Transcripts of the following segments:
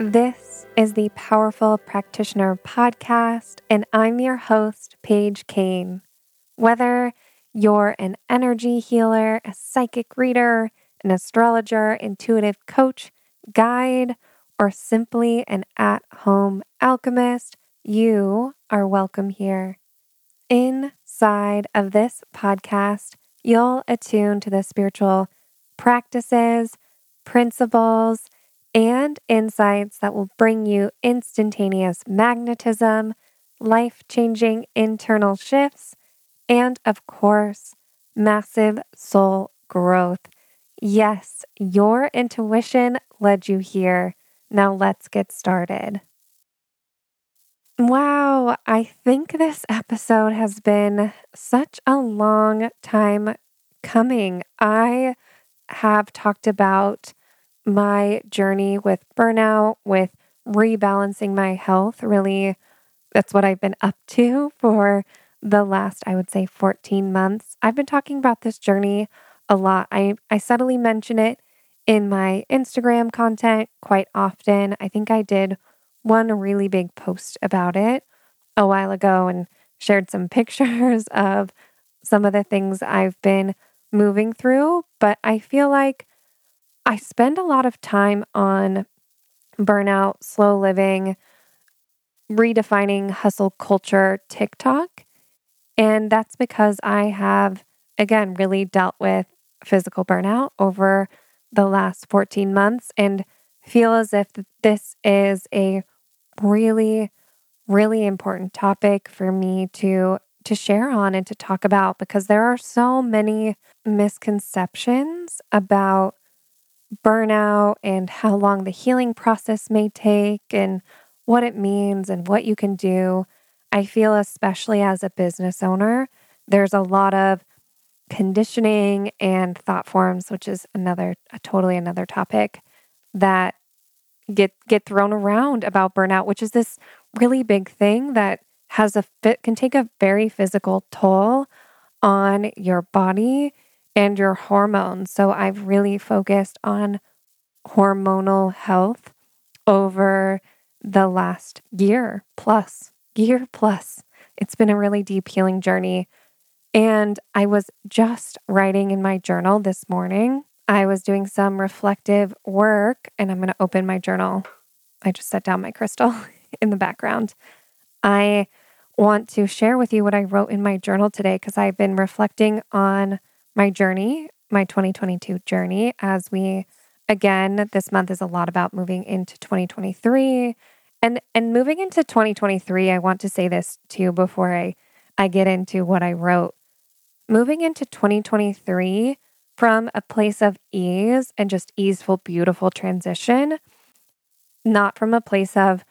This is the Powerful Practitioner Podcast, and I'm your host, Paige Kane. Whether you're an energy healer, a psychic reader, an astrologer, intuitive coach, guide, or simply an at home alchemist, you are welcome here. Inside of this podcast, you'll attune to the spiritual practices, principles, and insights that will bring you instantaneous magnetism, life changing internal shifts, and of course, massive soul growth. Yes, your intuition led you here. Now let's get started. Wow, I think this episode has been such a long time coming. I have talked about my journey with burnout, with rebalancing my health. Really, that's what I've been up to for the last, I would say, 14 months. I've been talking about this journey a lot. I, I subtly mention it in my Instagram content quite often. I think I did one really big post about it a while ago and shared some pictures of some of the things I've been moving through. But I feel like I spend a lot of time on burnout, slow living, redefining hustle culture TikTok. And that's because I have, again, really dealt with physical burnout over the last 14 months and feel as if this is a really, really important topic for me to to share on and to talk about because there are so many misconceptions about burnout and how long the healing process may take and what it means and what you can do. I feel, especially as a business owner, there's a lot of conditioning and thought forms, which is another, totally another topic that get get thrown around about burnout, which is this really big thing that has a fit can take a very physical toll on your body and your hormones. So I've really focused on hormonal health over the last year plus, year plus. It's been a really deep healing journey. And I was just writing in my journal this morning. I was doing some reflective work, and I'm going to open my journal. I just set down my crystal in the background. I want to share with you what I wrote in my journal today because I've been reflecting on my journey, my 2022 journey, as we again, this month is a lot about moving into 2023. And and moving into 2023, I want to say this too before I I get into what I wrote. Moving into 2023 from a place of ease and just easeful, beautiful transition, not from a place of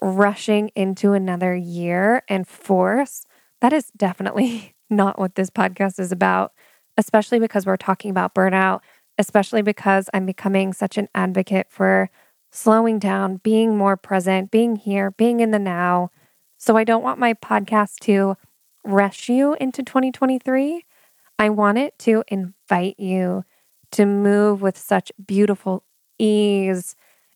rushing into another year and force. That is definitely not what this podcast is about especially because we're talking about burnout, especially because I'm becoming such an advocate for slowing down, being more present, being here, being in the now. So I don't want my podcast to rush you into 2023. I want it to invite you to move with such beautiful ease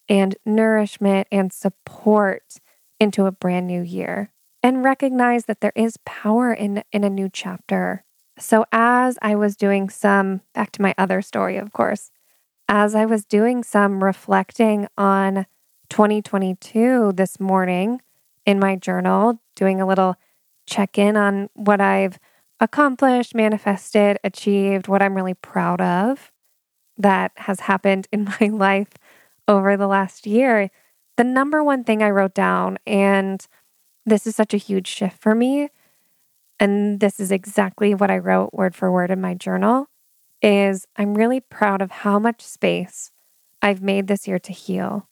and nourishment and support into a brand new year and recognize that there is power in in a new chapter so, as I was doing some, back to my other story, of course, as I was doing some reflecting on 2022 this morning in my journal, doing a little check in on what I've accomplished, manifested, achieved, what I'm really proud of that has happened in my life over the last year, the number one thing I wrote down, and this is such a huge shift for me, and this is exactly what I wrote word for word in my journal is I'm really proud of how much space I've made this year to heal,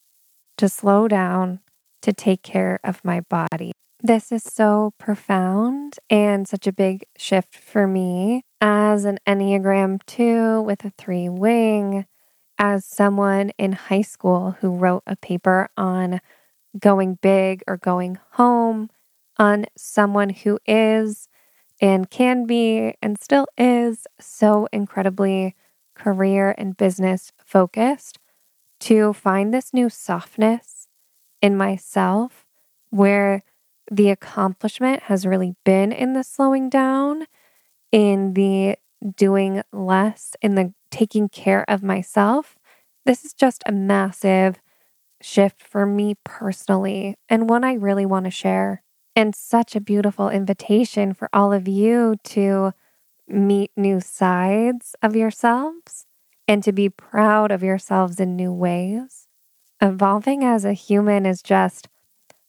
to slow down, to take care of my body. This is so profound and such a big shift for me as an Enneagram 2 with a 3 wing, as someone in high school who wrote a paper on going big or going home, on someone who is and can be and still is so incredibly career and business focused to find this new softness in myself where the accomplishment has really been in the slowing down, in the doing less, in the taking care of myself. This is just a massive shift for me personally, and one I really want to share. And such a beautiful invitation for all of you to meet new sides of yourselves and to be proud of yourselves in new ways. Evolving as a human is just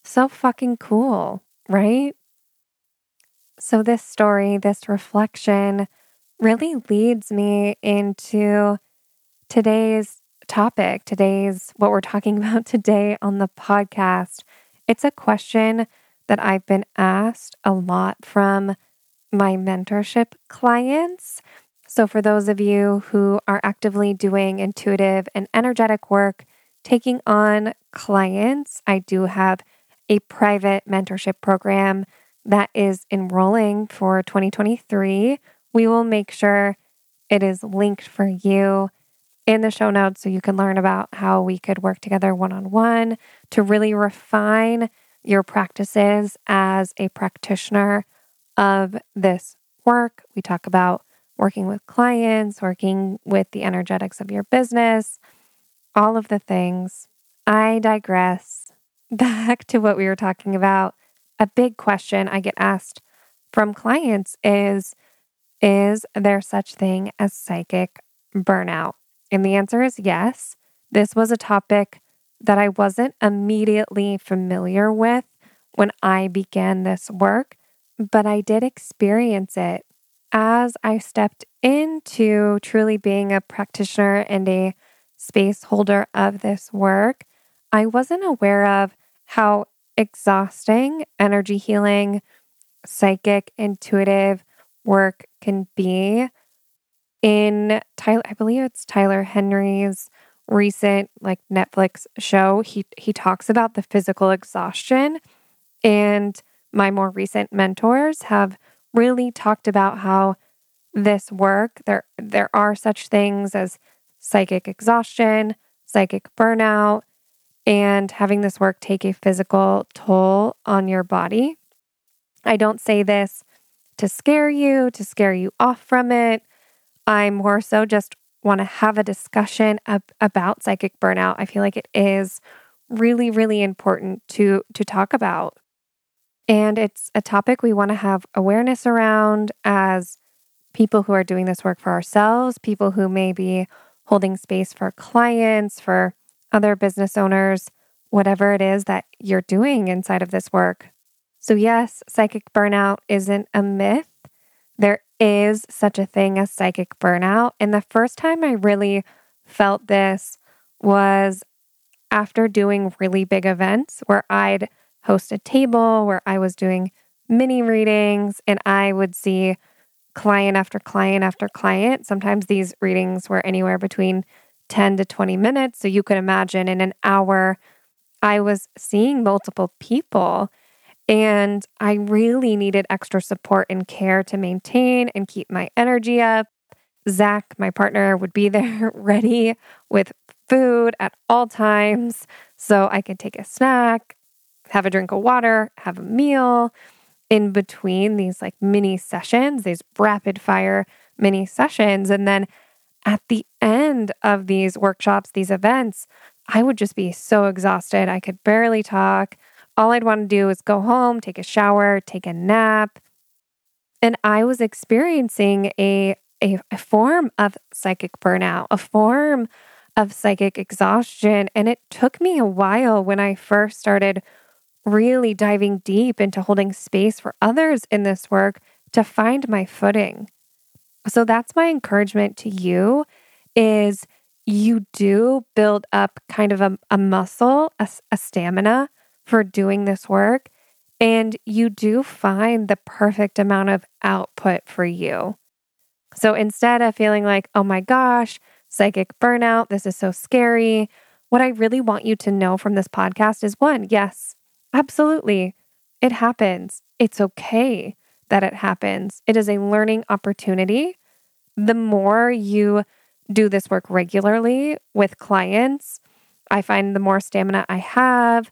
so fucking cool, right? So, this story, this reflection really leads me into today's topic, today's what we're talking about today on the podcast. It's a question that I've been asked a lot from my mentorship clients. So, for those of you who are actively doing intuitive and energetic work, taking on clients, I do have a private mentorship program that is enrolling for 2023. We will make sure it is linked for you in the show notes so you can learn about how we could work together one on one to really refine your practices as a practitioner of this work. We talk about working with clients, working with the energetics of your business, all of the things. I digress. Back to what we were talking about. A big question I get asked from clients is Is there such thing as psychic burnout? And the answer is yes. This was a topic that I wasn't immediately familiar with when I began this work, but I did experience it as I stepped into truly being a practitioner and a space holder of this work. I wasn't aware of how exhausting energy healing, psychic, intuitive work can be. In Tyler, I believe it's Tyler Henry's recent like Netflix show, he he talks about the physical exhaustion and my more recent mentors have really talked about how this work there there are such things as psychic exhaustion, psychic burnout, and having this work take a physical toll on your body. I don't say this to scare you, to scare you off from it. I'm more so just want to have a discussion ab- about psychic burnout. I feel like it is really really important to to talk about. And it's a topic we want to have awareness around as people who are doing this work for ourselves, people who may be holding space for clients, for other business owners, whatever it is that you're doing inside of this work. So, yes, psychic burnout isn't a myth. There is such a thing as psychic burnout. And the first time I really felt this was after doing really big events where I'd host a table where I was doing mini readings and I would see client after client after client. Sometimes these readings were anywhere between 10 to 20 minutes. So you could imagine in an hour, I was seeing multiple people. And I really needed extra support and care to maintain and keep my energy up. Zach, my partner, would be there ready with food at all times so I could take a snack have a drink of water, have a meal in between these like mini sessions, these rapid fire mini sessions. And then at the end of these workshops, these events, I would just be so exhausted. I could barely talk. All I'd want to do is go home, take a shower, take a nap. And I was experiencing a, a, a form of psychic burnout, a form of psychic exhaustion. And it took me a while when I first started really diving deep into holding space for others in this work to find my footing. So that's my encouragement to you is you do build up kind of a, a muscle, a, a stamina for doing this work, and you do find the perfect amount of output for you. So instead of feeling like, oh my gosh, psychic burnout, this is so scary, what I really want you to know from this podcast is one, yes, Absolutely. It happens. It's okay that it happens. It is a learning opportunity. The more you do this work regularly with clients, I find the more stamina I have.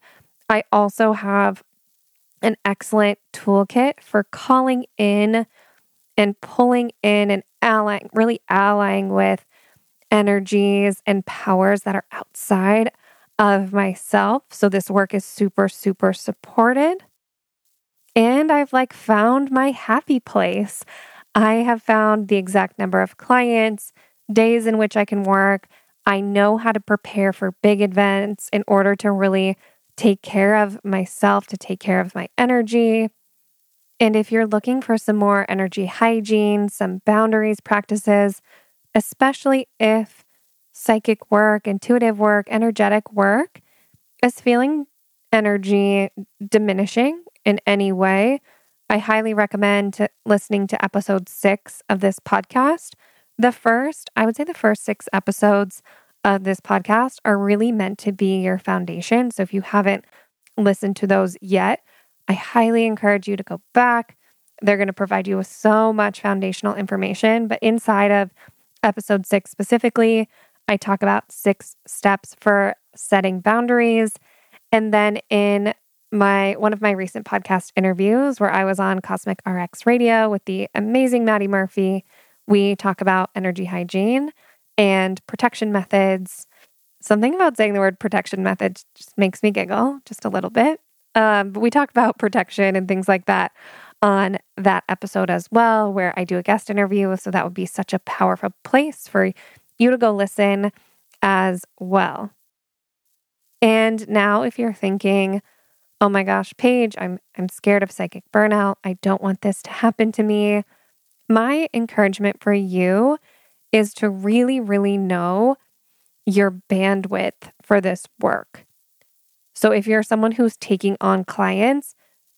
I also have an excellent toolkit for calling in and pulling in and allying, really allying with energies and powers that are outside of myself. So this work is super, super supported. And I've like found my happy place. I have found the exact number of clients, days in which I can work. I know how to prepare for big events in order to really take care of myself, to take care of my energy. And if you're looking for some more energy hygiene, some boundaries practices, especially if psychic work, intuitive work, energetic work is feeling energy diminishing in any way, I highly recommend listening to episode six of this podcast. The first, I would say the first six episodes of this podcast are really meant to be your foundation. So if you haven't listened to those yet, I highly encourage you to go back. They're going to provide you with so much foundational information. But inside of episode six specifically, I talk about six steps for setting boundaries. And then in my one of my recent podcast interviews where I was on Cosmic RX Radio with the amazing Maddie Murphy, we talk about energy hygiene and protection methods. Something about saying the word protection methods just makes me giggle just a little bit. Um, but we talk about protection and things like that on that episode as well, where I do a guest interview. So that would be such a powerful place for you to go listen as well. And now, if you're thinking, oh my gosh, Paige, I'm, I'm scared of psychic burnout. I don't want this to happen to me. My encouragement for you is to really, really know your bandwidth for this work. So if you're someone who's taking on clients,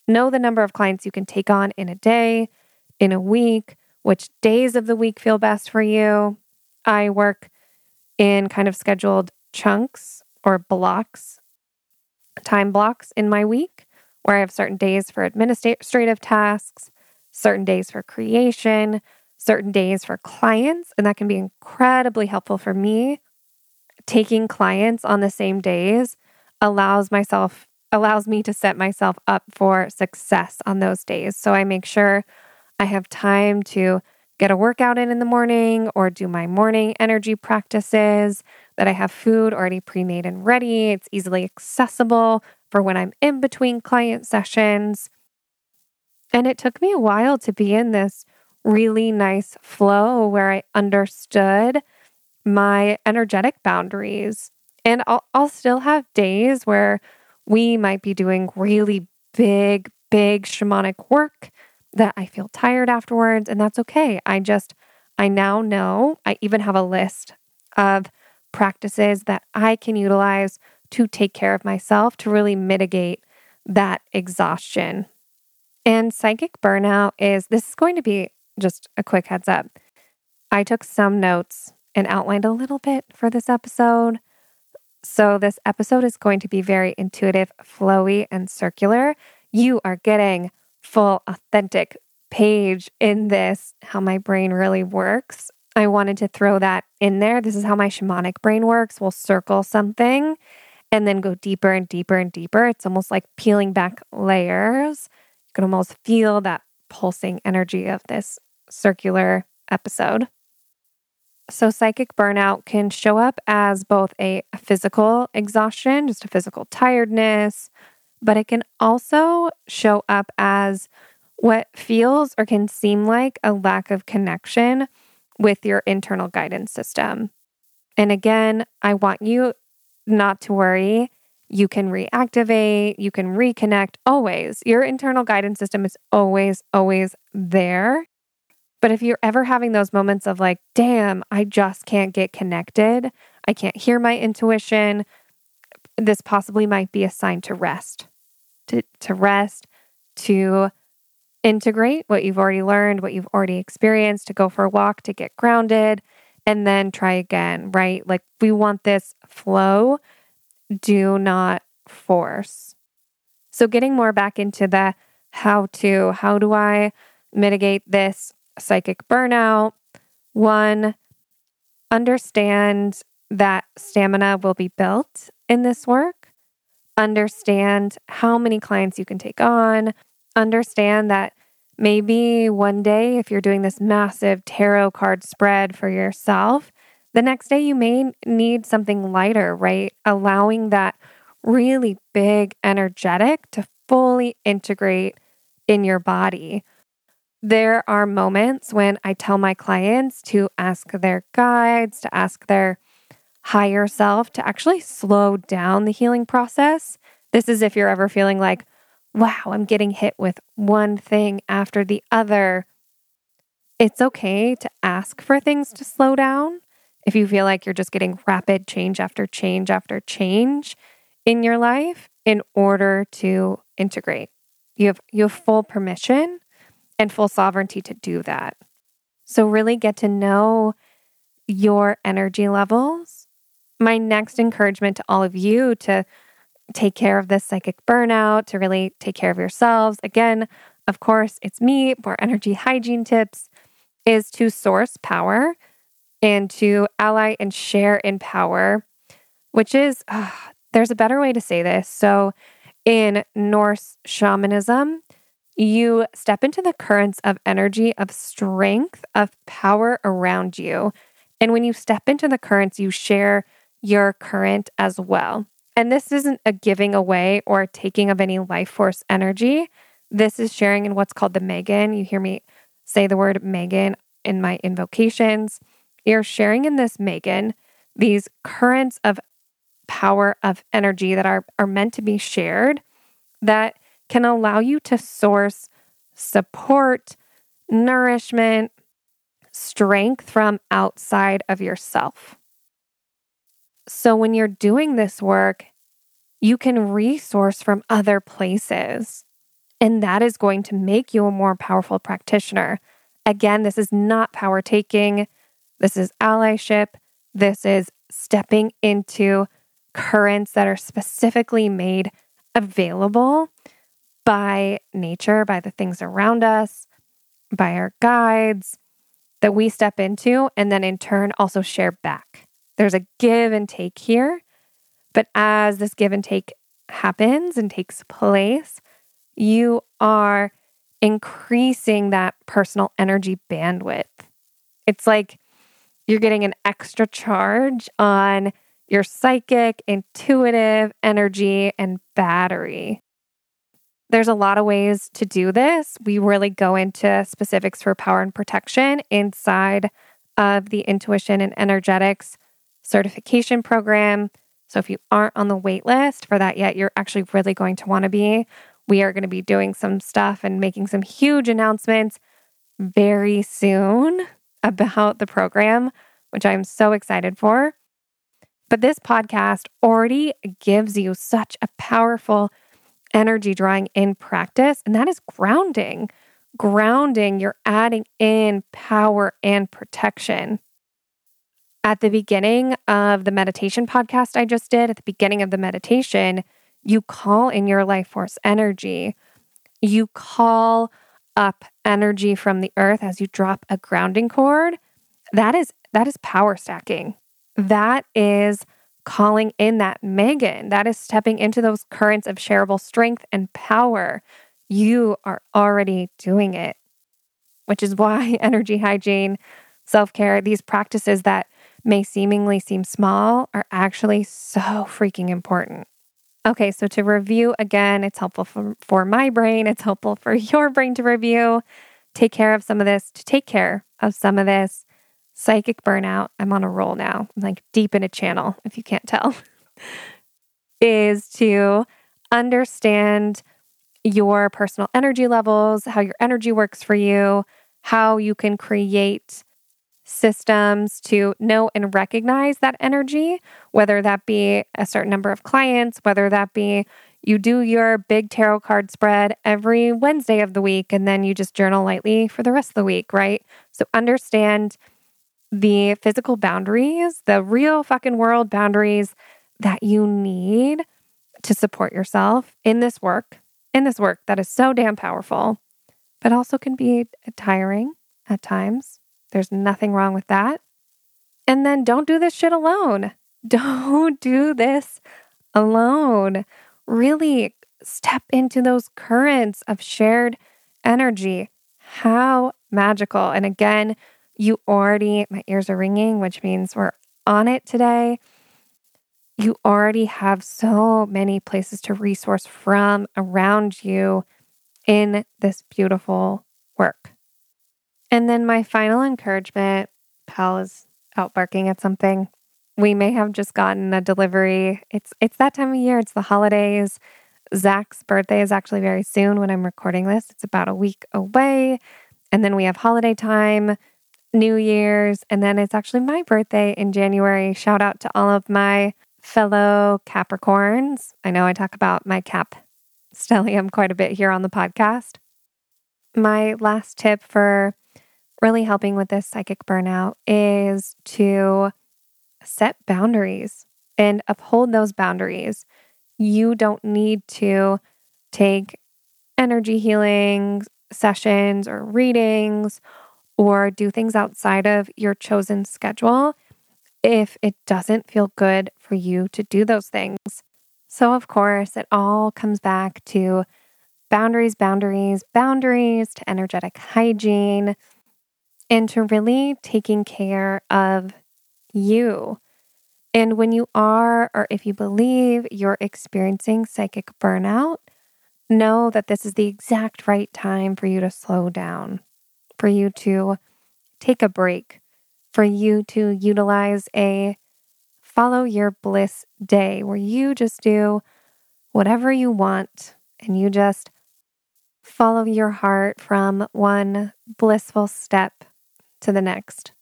know the number of clients you can take on in a day, in a week, which days of the week feel best for you. I work in kind of scheduled chunks or blocks, time blocks in my week, where I have certain days for administrative tasks, certain days for creation, certain days for clients, and that can be incredibly helpful for me. Taking clients on the same days allows myself allows me to set myself up for success on those days. So I make sure I have time to get a workout in in the morning or do my morning energy practices, that I have food already pre-made and ready. It's easily accessible for when I'm in between client sessions. And it took me a while to be in this really nice flow where I understood my energetic boundaries. And I'll, I'll still have days where we might be doing really big, big shamanic work that I feel tired afterwards. And that's okay. I just, I now know, I even have a list of practices that I can utilize to take care of myself to really mitigate that exhaustion. And psychic burnout is this is going to be just a quick heads up. I took some notes and outlined a little bit for this episode. So, this episode is going to be very intuitive, flowy, and circular. You are getting full, authentic Paige in this, how my brain really works. I wanted to throw that in there. This is how my shamanic brain works. We'll circle something and then go deeper and deeper and deeper. It's almost like peeling back layers. You can almost feel that pulsing energy of this circular episode. So, psychic burnout can show up as both a physical exhaustion, just a physical tiredness, but it can also show up as what feels or can seem like a lack of connection with your internal guidance system. And again, I want you not to worry. You can reactivate, you can reconnect always. Your internal guidance system is always, always there. But if you're ever having those moments of like, damn, I just can't get connected, I can't hear my intuition, this possibly might be a sign to rest, to, to rest, to integrate what you've already learned, what you've already experienced, to go for a walk, to get grounded, and then try again, right? Like we want this flow. Do not force. So, getting more back into the how to, how do I mitigate this psychic burnout. One, understand that stamina will be built in this work. understand how many clients you can take on, understand that maybe one day, if you're doing this massive tarot card spread for yourself, the next day you may need something lighter, right? Allowing that really big energetic to fully integrate in your body. There are moments when I tell my clients to ask their guides, to ask their higher self to actually slow down the healing process. This is if you're ever feeling like, wow, I'm getting hit with one thing after the other. It's okay to ask for things to slow down. If you feel like you're just getting rapid change after change after change in your life in order to integrate. You have you have full permission and full sovereignty to do that. So really get to know your energy levels. My next encouragement to all of you to take care of this psychic burnout, to really take care of yourselves. Again, of course, it's me, more energy hygiene tips is to source power and to ally and share in power, which is, uh, there's a better way to say this. So, in Norse shamanism, you step into the currents of energy, of strength, of power around you. And when you step into the currents, you share your current as well. And this isn't a giving away or taking of any life force energy. This is sharing in what's called the Megin. You hear me say the word Megin in my invocations. You're sharing in this Megin these currents of power of energy that are, are meant to be shared that can allow you to source support, nourishment, strength from outside of yourself. So when you're doing this work, you can resource from other places. And that is going to make you a more powerful practitioner. Again, this is not power taking. This is allyship. This is stepping into currents that are specifically made available by nature, by the things around us, by our guides that we step into, and then in turn also share back. There's a give and take here. But as this give and take happens and takes place, you are increasing that personal energy bandwidth. It's like you're getting an extra charge on your psychic, intuitive energy, and battery. There's a lot of ways to do this. We really go into specifics for power and protection inside of the intuition and energetics certification program. So if you aren't on the wait list for that yet, you're actually really going to want to be. We are going to be doing some stuff and making some huge announcements very soon about the program, which I'm so excited for. But this podcast already gives you such a powerful energy drawing in practice, and that is grounding. Grounding, you're adding in power and protection. At the beginning of the meditation podcast I just did, at the beginning of the meditation, you call in your life force energy. You call up energy from the earth as you drop a grounding cord. That is that is power stacking. That is calling in that Megin. That is stepping into those currents of shareable strength and power. You are already doing it, which is why energy hygiene, self care, these practices that may seemingly seem small are actually so freaking important. Okay, so to review again, it's helpful for, for my brain, it's helpful for your brain to review, take care of some of this, to take care of some of this psychic burnout. I'm on a roll now, I'm like deep in a channel, if you can't tell, is to understand your personal energy levels, how your energy works for you, how you can create systems to know and recognize that energy, whether that be a certain number of clients, whether that be you do your big tarot card spread every Wednesday of the week and then you just journal lightly for the rest of the week, right? So understand the physical boundaries, the real fucking world boundaries that you need to support yourself in this work, in this work that is so damn powerful, but also can be tiring at times. There's nothing wrong with that. And then don't do this shit alone. Don't do this alone. really step into those currents of shared energy. How magical. And again, you already, my ears are ringing, which means we're on it today. You already have so many places to resource from around you in this beautiful work. And then my final encouragement Pal is out barking at something. We may have just gotten a delivery. It's it's that time of year. It's the holidays. Zach's birthday is actually very soon when I'm recording this. It's about a week away. And then we have holiday time, New Year's, and then it's actually my birthday in January. Shout out to all of my fellow Capricorns. I know I talk about my Cap stellium quite a bit here on the podcast. My last tip for really helping with this psychic burnout is to set boundaries and uphold those boundaries. You don't need to take energy healing sessions or readings or do things outside of your chosen schedule if it doesn't feel good for you to do those things. So, of course, it all comes back to boundaries, boundaries, boundaries, to energetic hygiene, and to really taking care of you. And when you are, or if you believe you're experiencing psychic burnout, know that this is the exact right time for you to slow down, for you to take a break, for you to utilize a follow your bliss day where you just do whatever you want and you just follow your heart from one blissful step to the next.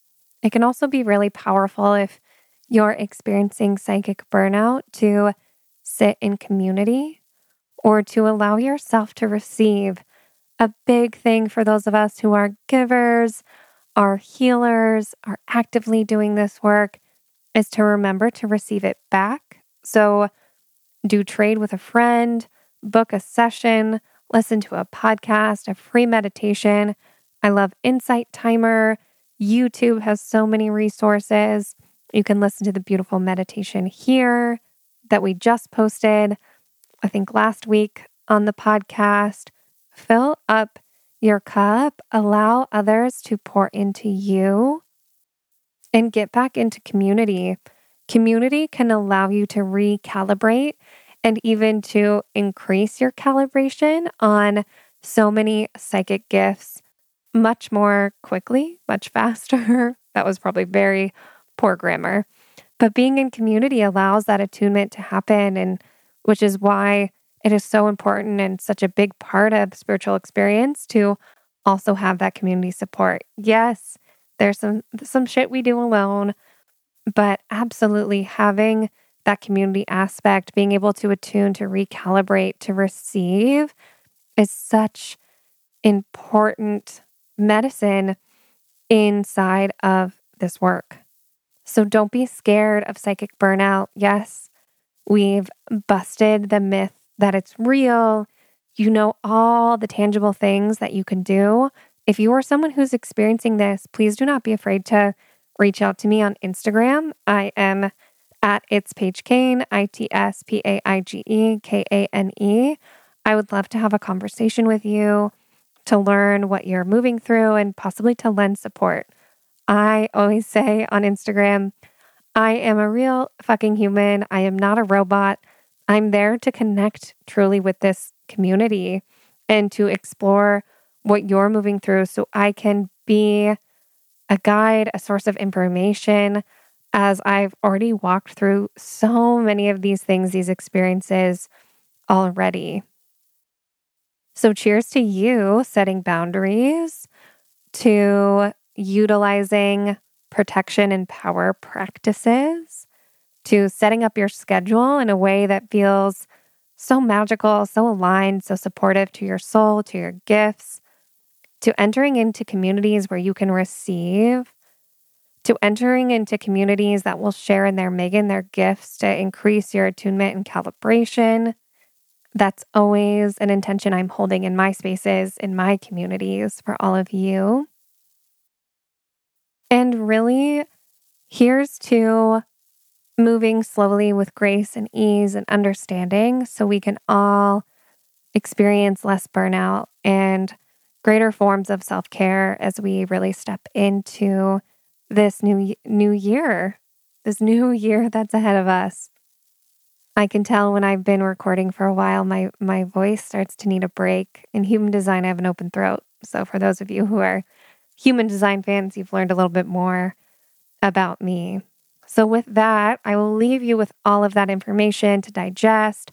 It can also be really powerful if you're experiencing psychic burnout to sit in community or to allow yourself to receive. A big thing for those of us who are givers, are healers, are actively doing this work is to remember to receive it back. So, do trade with a friend, book a session, listen to a podcast, a free meditation. I love Insight Timer. YouTube has so many resources. You can listen to the beautiful meditation here that we just posted, I think last week on the podcast. Fill up your cup, allow others to pour into you, and get back into community. Community can allow you to recalibrate and even to increase your calibration on so many psychic gifts much more quickly, much faster. that was probably very poor grammar. But being in community allows that attunement to happen, and which is why it is so important and such a big part of spiritual experience to also have that community support. Yes, there's some some shit we do alone, but absolutely having that community aspect, being able to attune, to recalibrate, to receive is such important medicine inside of this work. So don't be scared of psychic burnout. Yes, we've busted the myth that it's real. You know all the tangible things that you can do. If you are someone who's experiencing this, please do not be afraid to reach out to me on Instagram. I am at It's Paige Kane, I T S P A I G E K A N E. I would love to have a conversation with you to learn what you're moving through and possibly to lend support. I always say on Instagram, I am a real fucking human. I am not a robot. I'm there to connect truly with this community and to explore what you're moving through so I can be a guide, a source of information, as I've already walked through so many of these things, these experiences already. So, cheers to you setting boundaries, to utilizing protection and power practices, to setting up your schedule in a way that feels so magical, so aligned, so supportive to your soul, to your gifts, to entering into communities where you can receive, to entering into communities that will share in their Megin their gifts to increase your attunement and calibration that's always an intention I'm holding in my spaces, in my communities for all of you. And really, here's to moving slowly with grace and ease and understanding so we can all experience less burnout and greater forms of self-care as we really step into this new new year. This new year that's ahead of us. I can tell when I've been recording for a while my my voice starts to need a break. In human design I have an open throat. So for those of you who are human design fans, you've learned a little bit more about me. So, with that, I will leave you with all of that information to digest.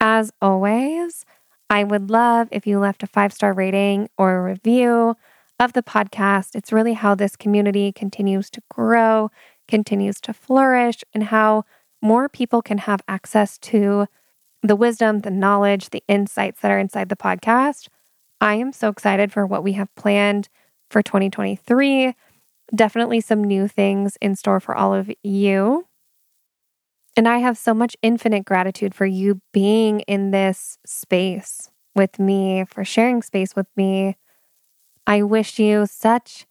As always, I would love if you left a five star rating or a review of the podcast. It's really how this community continues to grow, continues to flourish, and how more people can have access to the wisdom, the knowledge, the insights that are inside the podcast. I am so excited for what we have planned for 2023 definitely some new things in store for all of you. And I have so much infinite gratitude for you being in this space with me, for sharing space with me. I wish you such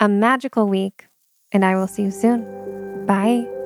a magical week, and I will see you soon. Bye.